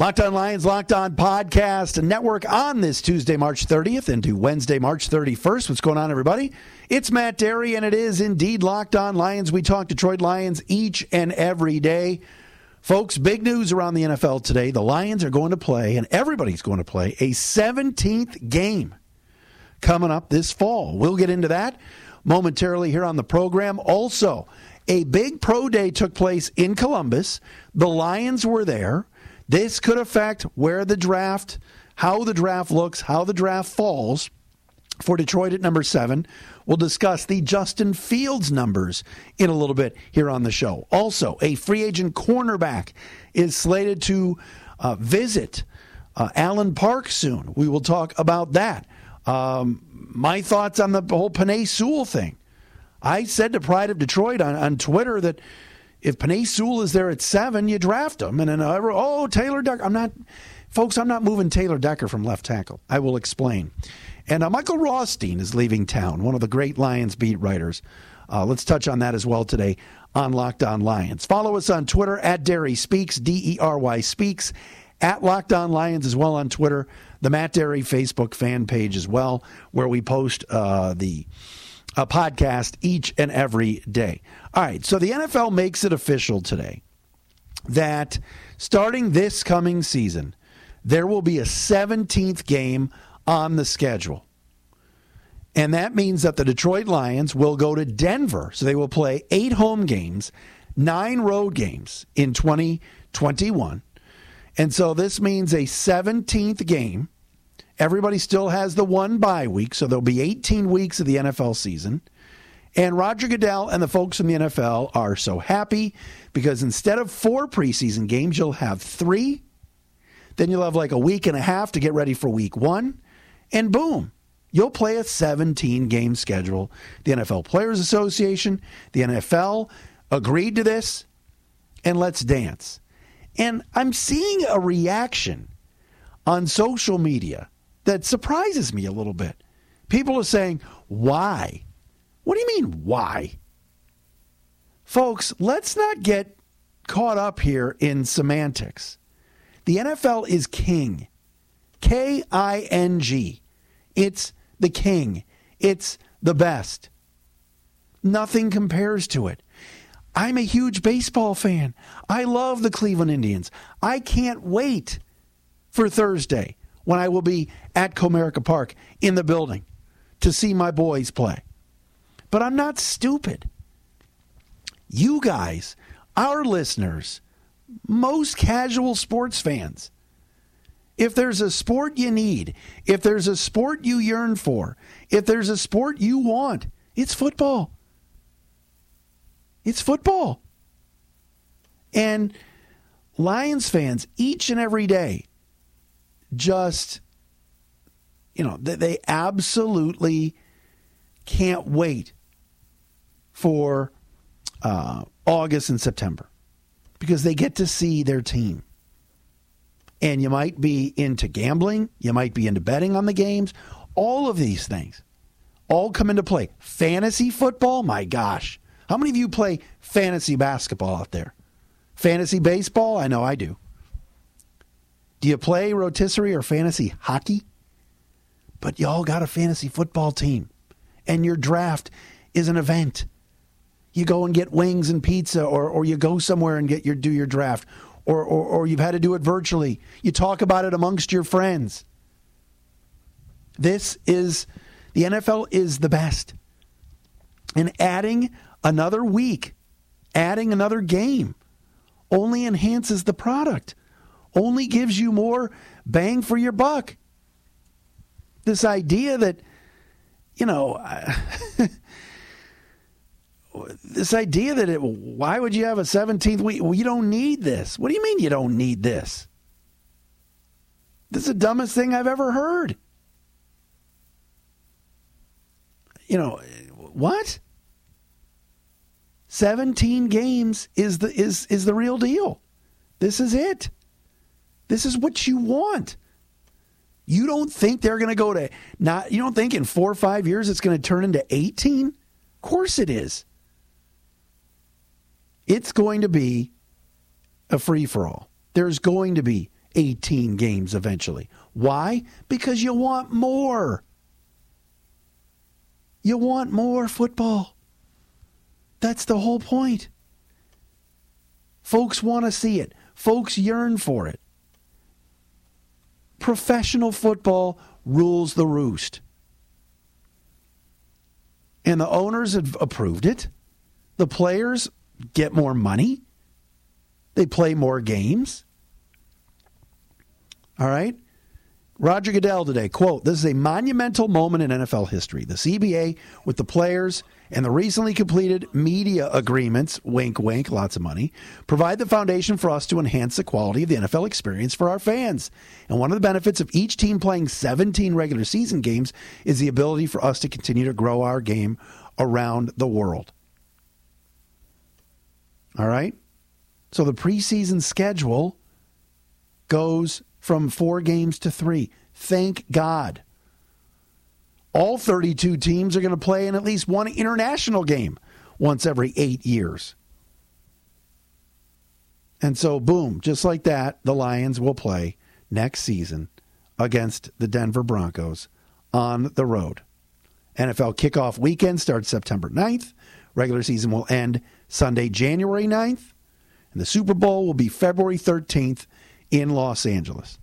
Locked on Lions, Locked on Podcast Network on this Tuesday, March 30th into Wednesday, March 31st. What's going on, everybody? It's Matt Dery, and it is indeed Locked on Lions. We talk Detroit Lions each and every day. Folks, big news around the NFL today. The Lions are going to play, and everybody's going to play, a 17th game coming up this fall. We'll get into that momentarily here on the program. Also, a big pro day took place in Columbus. The Lions were there. This could affect where the draft, how the draft looks, how the draft falls for Detroit at number seven. We'll discuss the Justin Fields numbers in a little bit here on the show. Also, a free agent cornerback is slated to uh, visit uh, Allen Park soon. We will talk about that. Um, my thoughts on the whole Penei Sewell thing. I said to Pride of Detroit on, on Twitter that if Penei Sewell is there at seven, you draft him. And then, uh, oh, Taylor Decker. I'm not, folks, I'm not moving Taylor Decker from left tackle. I will explain. And uh, Michael Rothstein is leaving town, one of the great Lions beat writers. Uh, let's touch on that as well today on Locked On Lions. Follow us on Twitter at Dery Speaks, D E R Y Speaks, at Locked On Lions as well on Twitter, the Matt Dery Facebook fan page as well, where we post uh, the uh, podcast each and every day. All right, so the NFL makes it official today that starting this coming season, there will be a 17th game on the schedule. And that means that the Detroit Lions will go to Denver. So they will play eight home games, nine road games in 2021. And so this means a 17th game. Everybody still has the one bye week, so there'll be 18 weeks of the NFL season. And Roger Goodell and the folks in the NFL are so happy because instead of four preseason games, you'll have three. Then you'll have like a week and a half to get ready for week one. And boom, you'll play a 17 game schedule. The NFL Players Association, the NFL agreed to this, and let's dance. And I'm seeing a reaction on social media that surprises me a little bit. People are saying, why? What do you mean, why? Folks, let's not get caught up here in semantics. The NFL is king. K I N G. It's the king. It's the best. Nothing compares to it. I'm a huge baseball fan. I love the Cleveland Indians. I can't wait for Thursday when I will be at Comerica Park in the building to see my boys play. But I'm not stupid. You guys, our listeners, most casual sports fans, if there's a sport you need, if there's a sport you yearn for, if there's a sport you want, it's football. It's football. And Lions fans, each and every day, just, you know, they absolutely can't wait for uh, August and September because they get to see their team. And you might be into gambling, you might be into betting on the games. All of these things all come into play. Fantasy football, my gosh. How many of you play fantasy basketball out there? Fantasy baseball? I know I do. Do you play rotisserie or fantasy hockey? But y'all got a fantasy football team, and your draft is an event you go and get wings and pizza, or, or you go somewhere and get your do your draft, or, or, or you've had to do it virtually. You talk about it amongst your friends. This is the NFL is the best. And adding another week, adding another game, only enhances the product, only gives you more bang for your buck. This idea that, you know, this idea that it, why would you have a 17th week? Well, you don't need this. What do you mean you don't need this? This is the dumbest thing I've ever heard. You know, what? 17 games is the is is the real deal. This is it. This is what you want. You don't think they're going to go to not you don't think in 4 or 5 years it's going to turn into 18? Of course it is. It's going to be a free for all. There's going to be 18 games eventually. Why? Because you want more. You want more football. That's the whole point. Folks want to see it, folks yearn for it. Professional football rules the roost. And the owners have approved it. The players get more money. They play more games. All right? Roger Goodell today, quote, This is a monumental moment in NFL history. The CBA with the players and the recently completed media agreements, wink, wink, lots of money, provide the foundation for us to enhance the quality of the NFL experience for our fans. And one of the benefits of each team playing 17 regular season games is the ability for us to continue to grow our game around the world. All right? So the preseason schedule goes from four games to three. Thank God. All 32 teams are going to play in at least one international game once every eight years. And so, boom, just like that, the Lions will play next season against the Denver Broncos on the road. NFL kickoff weekend starts September 9th. Regular season will end Sunday, January 9th. And the Super Bowl will be February 13th in Los Angeles.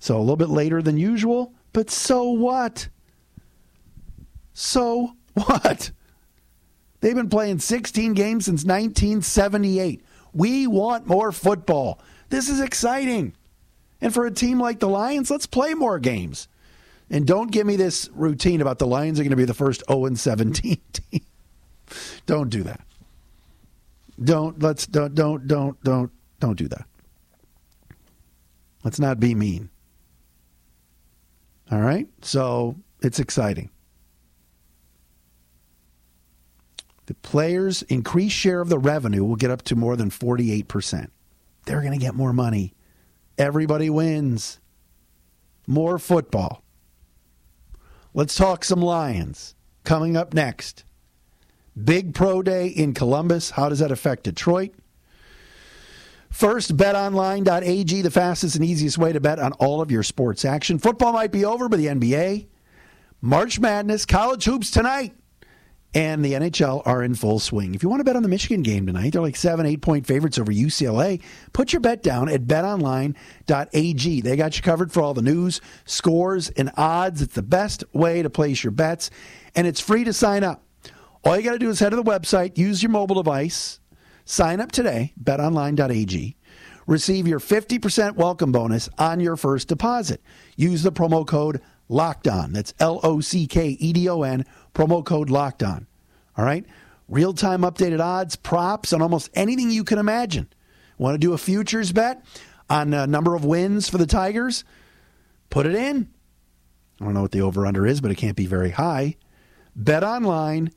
So a little bit later than usual, but so what? So what? They've been playing 16 games since 1978. We want more football. This is exciting. And for a team like the Lions, let's play more games. And don't give me this routine about the Lions are going to be the first 0 17 team. don't do that. Don't let's don't don't don't don't don't do that. Let's not be mean. All right? So it's exciting. The players' increased share of the revenue will get up to more than 48%. They're going to get more money. Everybody wins. More football. Let's talk some Lions. Coming up next. Big Pro Day in Columbus. How does that affect Detroit? First, betonline.ag, the fastest and easiest way to bet on all of your sports action. Football might be over, but the NBA, March Madness, college hoops tonight, and the NHL are in full swing. If you want to bet on the Michigan game tonight, they're like seven, eight point favorites over UCLA. Put your bet down at betonline.ag. They got you covered for all the news, scores, and odds. It's the best way to place your bets, and it's free to sign up. All you got to do is head to the website, use your mobile device, sign up today, betonline.ag. Receive your 50% welcome bonus on your first deposit. Use the promo code Locked On. That's L O C K E D O N, promo code Locked On. All right? Real time updated odds, props, on almost anything you can imagine. Want to do a futures bet on a number of wins for the Tigers? Put it in. I don't know what the over under is, but it can't be very high. BetOnline.ag.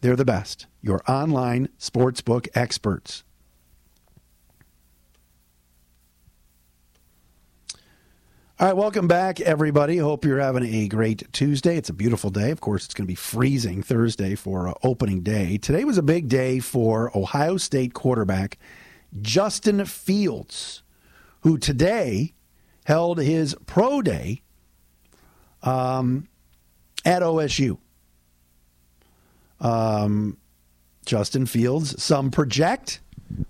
They're the best. Your online sportsbook experts. All right, welcome back, everybody. Hope you're having a great Tuesday. It's a beautiful day. Of course, it's going to be freezing Thursday for uh, opening day. Today was a big day for Ohio State quarterback Justin Fields, who today held his pro day um, at OSU. Um, Justin Fields, some project,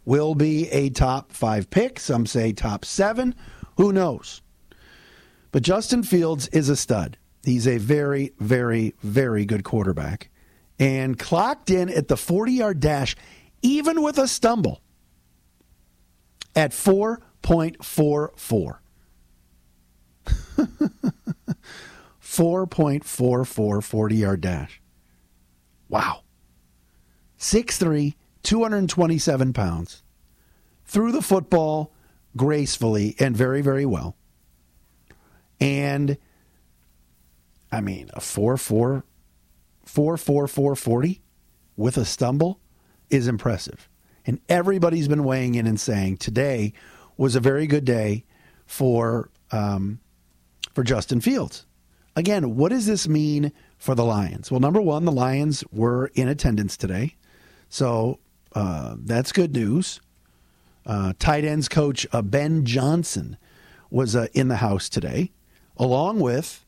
will be a top five pick. Some say top seven. Who knows? But Justin Fields is a stud. He's a very, very, very good quarterback. And clocked in at the 40 yard dash, even with a stumble, at 4.44. 4.44 40 yard dash. Wow. 6'3, 227 pounds. Threw the football gracefully and very, very well. And I mean, a 4 4 4 4 4 40 with a stumble is impressive. And everybody's been weighing in and saying today was a very good day for um, for Justin Fields. Again, what does this mean for the Lions? Well, number one, the Lions were in attendance today, so uh, that's good news. Uh, tight ends coach uh, Ben Johnson was uh, in the house today, along with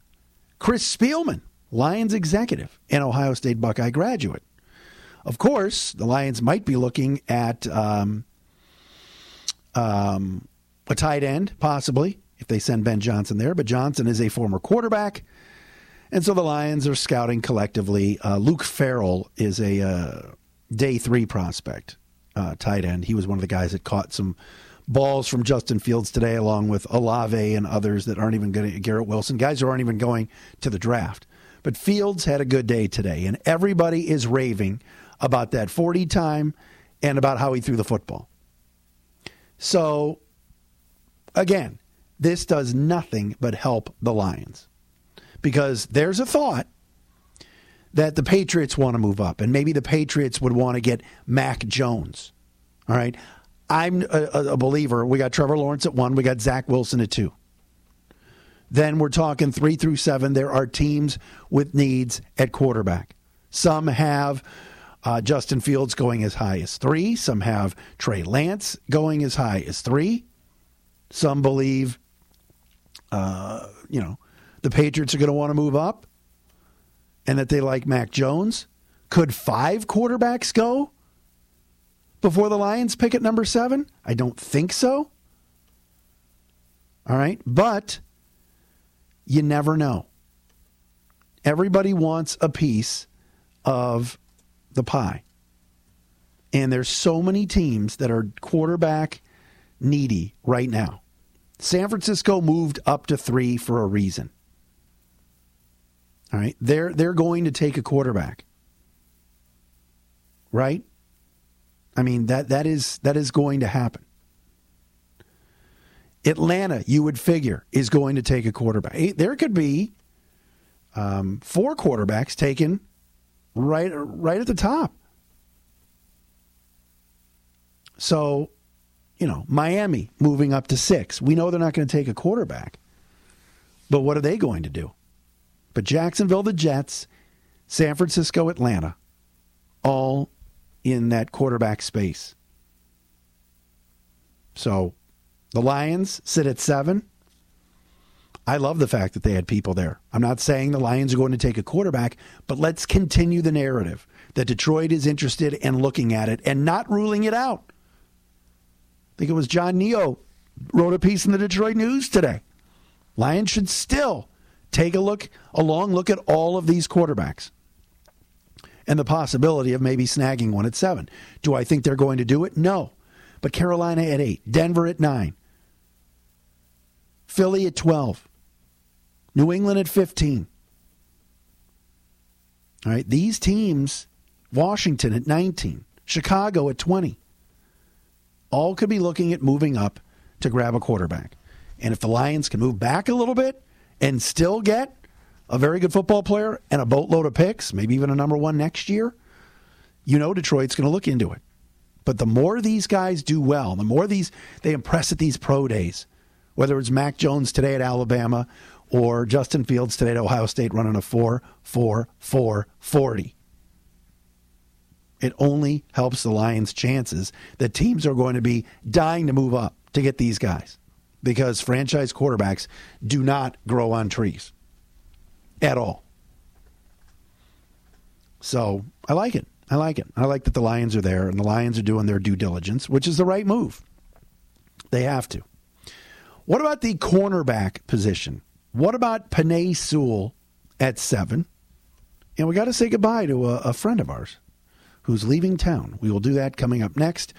Chris Spielman, Lions executive and Ohio State Buckeye graduate. Of course, the Lions might be looking at um, um, a tight end, possibly, if they send Ben Johnson there. But Johnson is a former quarterback. And so the Lions are scouting collectively. Uh, Luke Farrell is a uh, day three prospect, uh, tight end. He was one of the guys that caught some balls from Justin Fields today, along with Olave and others that aren't even going to, Garrett Wilson, guys who aren't even going to the draft. But Fields had a good day today, and everybody is raving about that 40 time and about how he threw the football. So, again, this does nothing but help the Lions because there's a thought that the Patriots want to move up, and maybe the Patriots would want to get Mac Jones. All right. I'm a, a, believer. We got Trevor Lawrence at one, we got Zach Wilson at two. Then we're talking three through seven. There are teams with needs at quarterback. Some have uh, Justin Fields going as high as three. Some have Trey Lance going as high as three. Some believe, uh, you know, the Patriots are going to want to move up and that they like Mac Jones. Could five quarterbacks go before the Lions pick at number seven? I don't think so. All right. But you never know. Everybody wants a piece of the pie. And there's so many teams that are quarterback needy right now. San Francisco moved up to three for a reason. All right. They're they're going to take a quarterback. Right? I mean that that is that is going to happen. Atlanta, you would figure, is going to take a quarterback. There could be um, four quarterbacks taken right right at the top. So, you know, Miami moving up to six. We know they're not going to take a quarterback, but what are they going to do? But Jacksonville, the Jets, San Francisco, Atlanta, all in that quarterback space. So the Lions sit at seven. I love the fact that they had people there. I'm not saying the Lions are going to take a quarterback, but let's continue the narrative that Detroit is interested in looking at it and not ruling it out. I think it was John Niyo wrote a piece in the Detroit News today. Lions should still take a look, a long look at all of these quarterbacks and the possibility of maybe snagging one at seven. Do I think they're going to do it? No. But Carolina at eight, Denver at nine, Philly at 12, New England at 15. All right, these teams, Washington at 19, Chicago at 20, all could be looking at moving up to grab a quarterback. And if the Lions can move back a little bit and still get a very good football player and a boatload of picks, maybe even a number one next year, you know Detroit's going to look into it. But the more these guys do well, the more these they impress at these pro days, whether it's Mac Jones today at Alabama or Justin Fields today at Ohio State running a 4 4 4 40. It only helps the Lions' chances that teams are going to be dying to move up to get these guys because franchise quarterbacks do not grow on trees at all. So I like it. I like it. I like that the Lions are there and the Lions are doing their due diligence, which is the right move. They have to. What about the cornerback position? What about Penei Sewell at seven? And we got to say goodbye to a, a friend of ours who's leaving town. We will do that coming up next.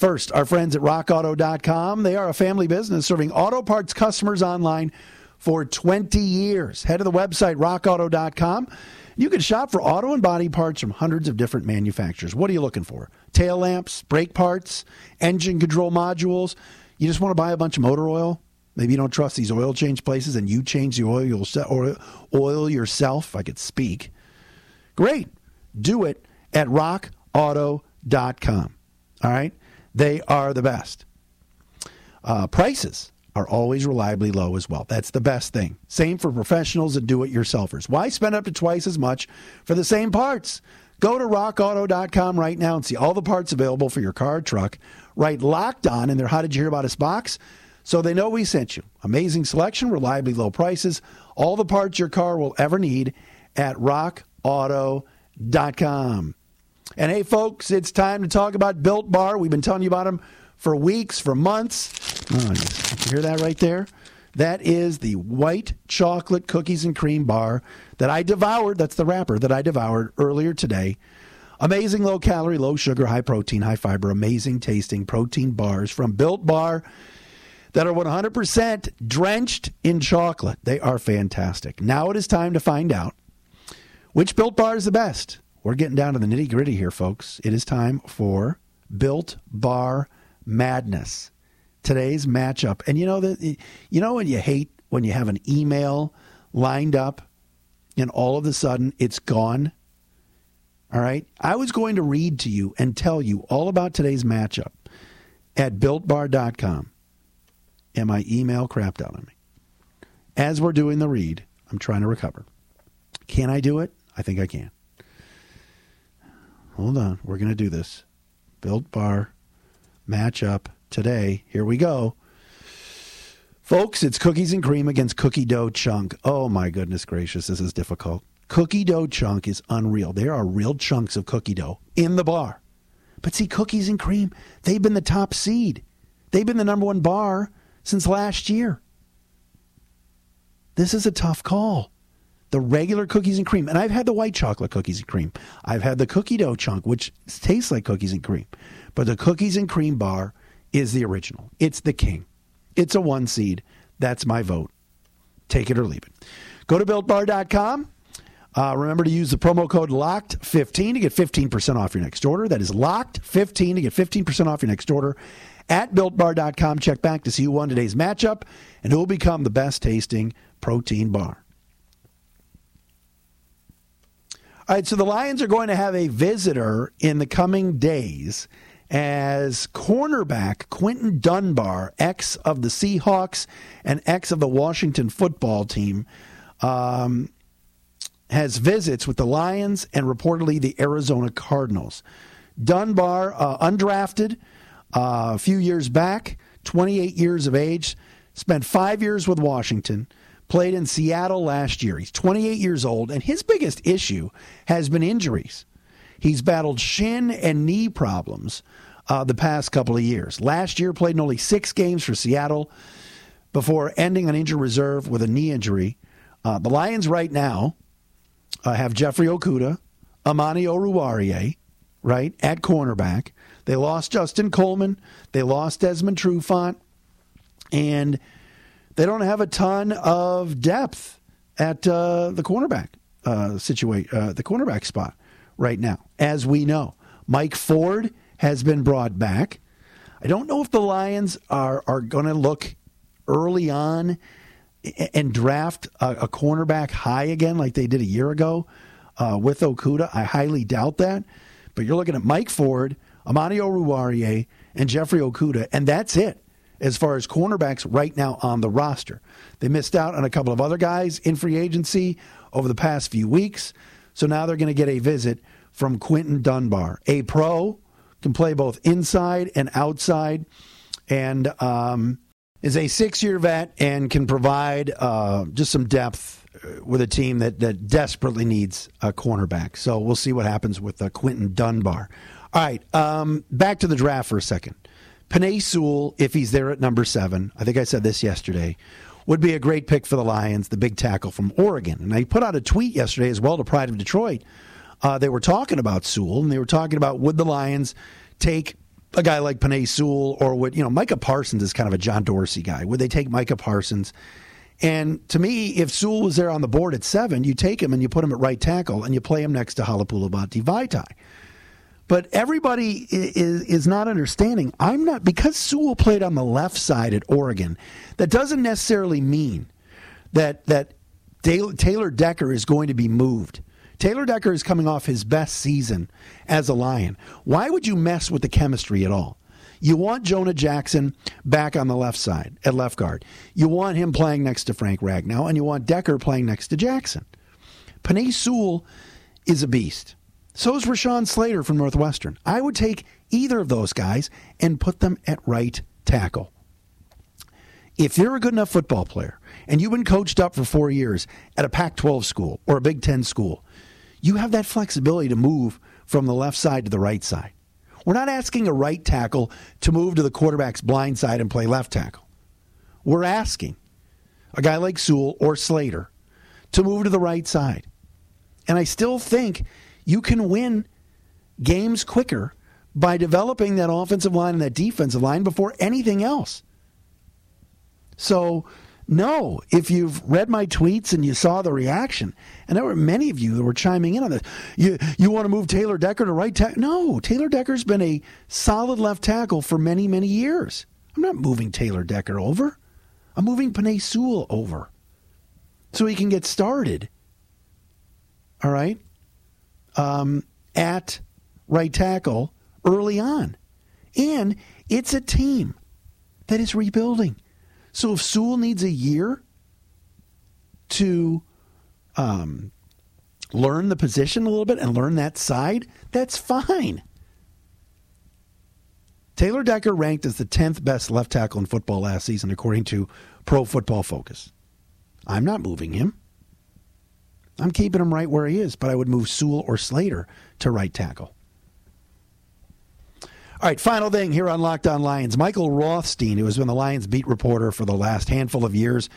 First, our friends at rockauto.com. They are a family business serving auto parts customers online for 20 years. Head to the website, rockauto.com. You can shop for auto and body parts from hundreds of different manufacturers. What are you looking for? Tail lamps, brake parts, engine control modules. You just want to buy a bunch of motor oil? Maybe you don't trust these oil change places and you change the oil, oil yourself, I could speak. Great. Do it at rockauto.com. All right? They are the best. Uh, prices are always reliably low as well. That's the best thing. Same for professionals and do it yourselfers. Why spend up to twice as much for the same parts? Go to rockauto.com right now and see all the parts available for your car truck. Write locked on in their How Did You Hear About Us box so they know we sent you. Amazing selection, reliably low prices, all the parts your car will ever need at rockauto.com. And hey, folks, it's time to talk about Built Bar. We've been telling you about them for weeks, for months. Oh, you hear that right there? That is the white chocolate cookies and cream bar that I devoured. That's the wrapper that I devoured earlier today. Amazing low calorie, low sugar, high protein, high fiber, amazing tasting protein bars from Built Bar that are 100% drenched in chocolate. They are fantastic. Now it is time to find out which Built Bar is the best. We're getting down to the nitty gritty here, folks. It is time for Built Bar Madness. Today's matchup. And you know that you know when you hate when you have an email lined up and all of a sudden it's gone? All right? I was going to read to you and tell you all about today's matchup at builtbar.com. And my email crapped out on me. As we're doing the read, I'm trying to recover. Can I do it? I think I can. Hold on. We're going to do this. Built bar matchup today. Here we go. Folks, it's cookies and cream against cookie dough chunk. Oh my goodness gracious, this is difficult. Cookie dough chunk is unreal. There are real chunks of cookie dough in the bar. But see, cookies and cream, they've been the top seed. They've been the number one bar since last year. This is a tough call. The regular cookies and cream, and I've had the white chocolate cookies and cream. I've had the cookie dough chunk, which tastes like cookies and cream. But the cookies and cream bar is the original. It's the king. It's a one seed. That's my vote. Take it or leave it. Go to builtbar.com. Uh, remember to use the promo code LOCKED15 to get 15% off your next order. That is LOCKED15 to get 15% off your next order at builtbar.com. Check back to see who won today's matchup and who will become the best tasting protein bar. All right, so the Lions are going to have a visitor in the coming days as cornerback Quinton Dunbar, ex of the Seahawks and ex of the Washington football team, um, has visits with the Lions and reportedly the Arizona Cardinals. Dunbar, uh, undrafted uh, a few years back, 28 years of age, spent five years with Washington, played in Seattle last year. He's 28 years old, and his biggest issue has been injuries. He's battled shin and knee problems uh, the past couple of years. Last year, played in only six games for Seattle before ending on injured reserve with a knee injury. Uh, the Lions right now uh, have Jeffrey Okudah, Amani Oruwariye, right, at cornerback. They lost Justin Coleman. They lost Desmond Trufant. And they don't have a ton of depth at uh, the cornerback uh, uh, the cornerback spot right now, as we know. Mike Ford has been brought back. I don't know if the Lions are are going to look early on and draft a, a, cornerback high again like they did a year ago uh, with Okudah. I highly doubt that. But you're looking at Mike Ford, Amani Oruwariye, and Jeffrey Okudah, and that's it as far as cornerbacks right now on the roster. They missed out on a couple of other guys in free agency over the past few weeks. So now they're going to get a visit from Quinton Dunbar, a pro, can play both inside and outside, and um, is a six-year vet and can provide uh, just some depth uh, with a team that, that desperately needs a cornerback. So we'll see what happens with uh, Quinton Dunbar. All right, um, back to the draft for a second. Penei Sewell, if he's there at number seven, I think I said this yesterday, would be a great pick for the Lions, the big tackle from Oregon. And I put out a tweet yesterday as well to Pride of Detroit. Uh, they were talking about Sewell, and they were talking about would the Lions take a guy like Penei Sewell, or would, you know, Micah Parsons is kind of a John Dorsey guy. Would they take Micah Parsons? And to me, if Sewell was there on the board at seven, you take him and you put him at right tackle and you play him next to Halapoulivaati Vaitai. But everybody is, is not understanding. I'm not, because Sewell played on the left side at Oregon, that doesn't necessarily mean that, that Taylor Decker is going to be moved Taylor Decker is coming off his best season as a Lion. Why would you mess with the chemistry at all? You want Jonah Jackson back on the left side at left guard. You want him playing next to Frank Ragnow, and you want Decker playing next to Jackson. Penei Sewell is a beast. So is Rashawn Slater from Northwestern. I would take either of those guys and put them at right tackle. If you're a good enough football player and you've been coached up for four years at a Pac 12 school or a Big 10 school, you have that flexibility to move from the left side to the right side. We're not asking a right tackle to move to the quarterback's blind side and play left tackle. We're asking a guy like Sewell or Slater to move to the right side. And I still think you can win games quicker by developing that offensive line and that defensive line before anything else. So, no, if you've read my tweets and you saw the reaction, and there were many of you that were chiming in on this, you you want to move Taylor Decker to right tackle? No, Taylor Decker's been a solid left tackle for many many years. I'm not moving Taylor Decker over. I'm moving Penei Sewell over, so he can get started. All right, um, at right tackle early on, and it's a team that is rebuilding. So if Sewell needs a year to um, learn the position a little bit and learn that side, that's fine. Taylor Decker ranked as the 10th best left tackle in football last season, according to Pro Football Focus. I'm not moving him. I'm keeping him right where he is, but I would move Sewell or Slater to right tackle. All right, final thing here on Locked On Lions. Michael Rothstein, who has been the Lions beat reporter for the last handful of years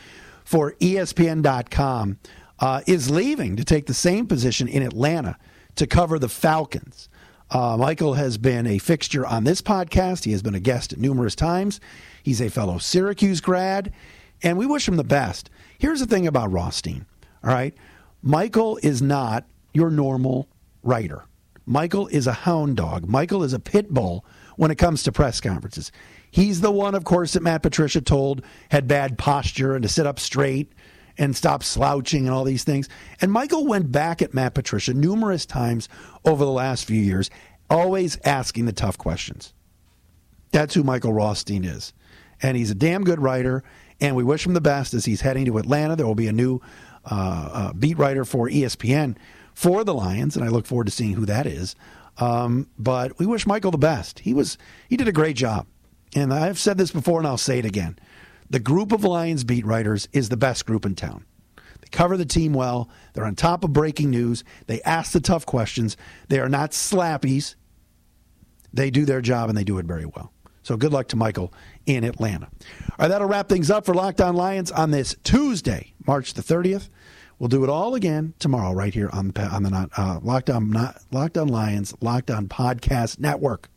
for ESPN.com, uh, is leaving to take the same position in Atlanta to cover the Falcons. Uh, Michael has been a fixture on this podcast. He has been a guest numerous times. He's a fellow Syracuse grad, and we wish him the best. Here's the thing about Rothstein, all right? Michael is not your normal writer. Michael is a hound dog. Michael is a pit bull when it comes to press conferences. He's the one, of course, that Matt Patricia told had bad posture and to sit up straight and stop slouching and all these things. And Michael went back at Matt Patricia numerous times over the last few years, always asking the tough questions. That's who Michael Rothstein is. And he's a damn good writer, and we wish him the best as he's heading to Atlanta. There will be a new uh, uh, beat writer for ESPN for the Lions, and I look forward to seeing who that is. Um, but we wish Michael the best. He was he did a great job, and I've said this before, and I'll say it again. The group of Lions beat writers is the best group in town. They cover the team well. They're on top of breaking news. They ask the tough questions. They are not slappies. They do their job and they do it very well. So good luck to Michael in Atlanta. All right, that'll wrap things up for Locked On Lions on this Tuesday, March the 30th. We'll do it all again tomorrow, right here on the on the uh, Locked On not Locked On Lions Locked On Podcast Network.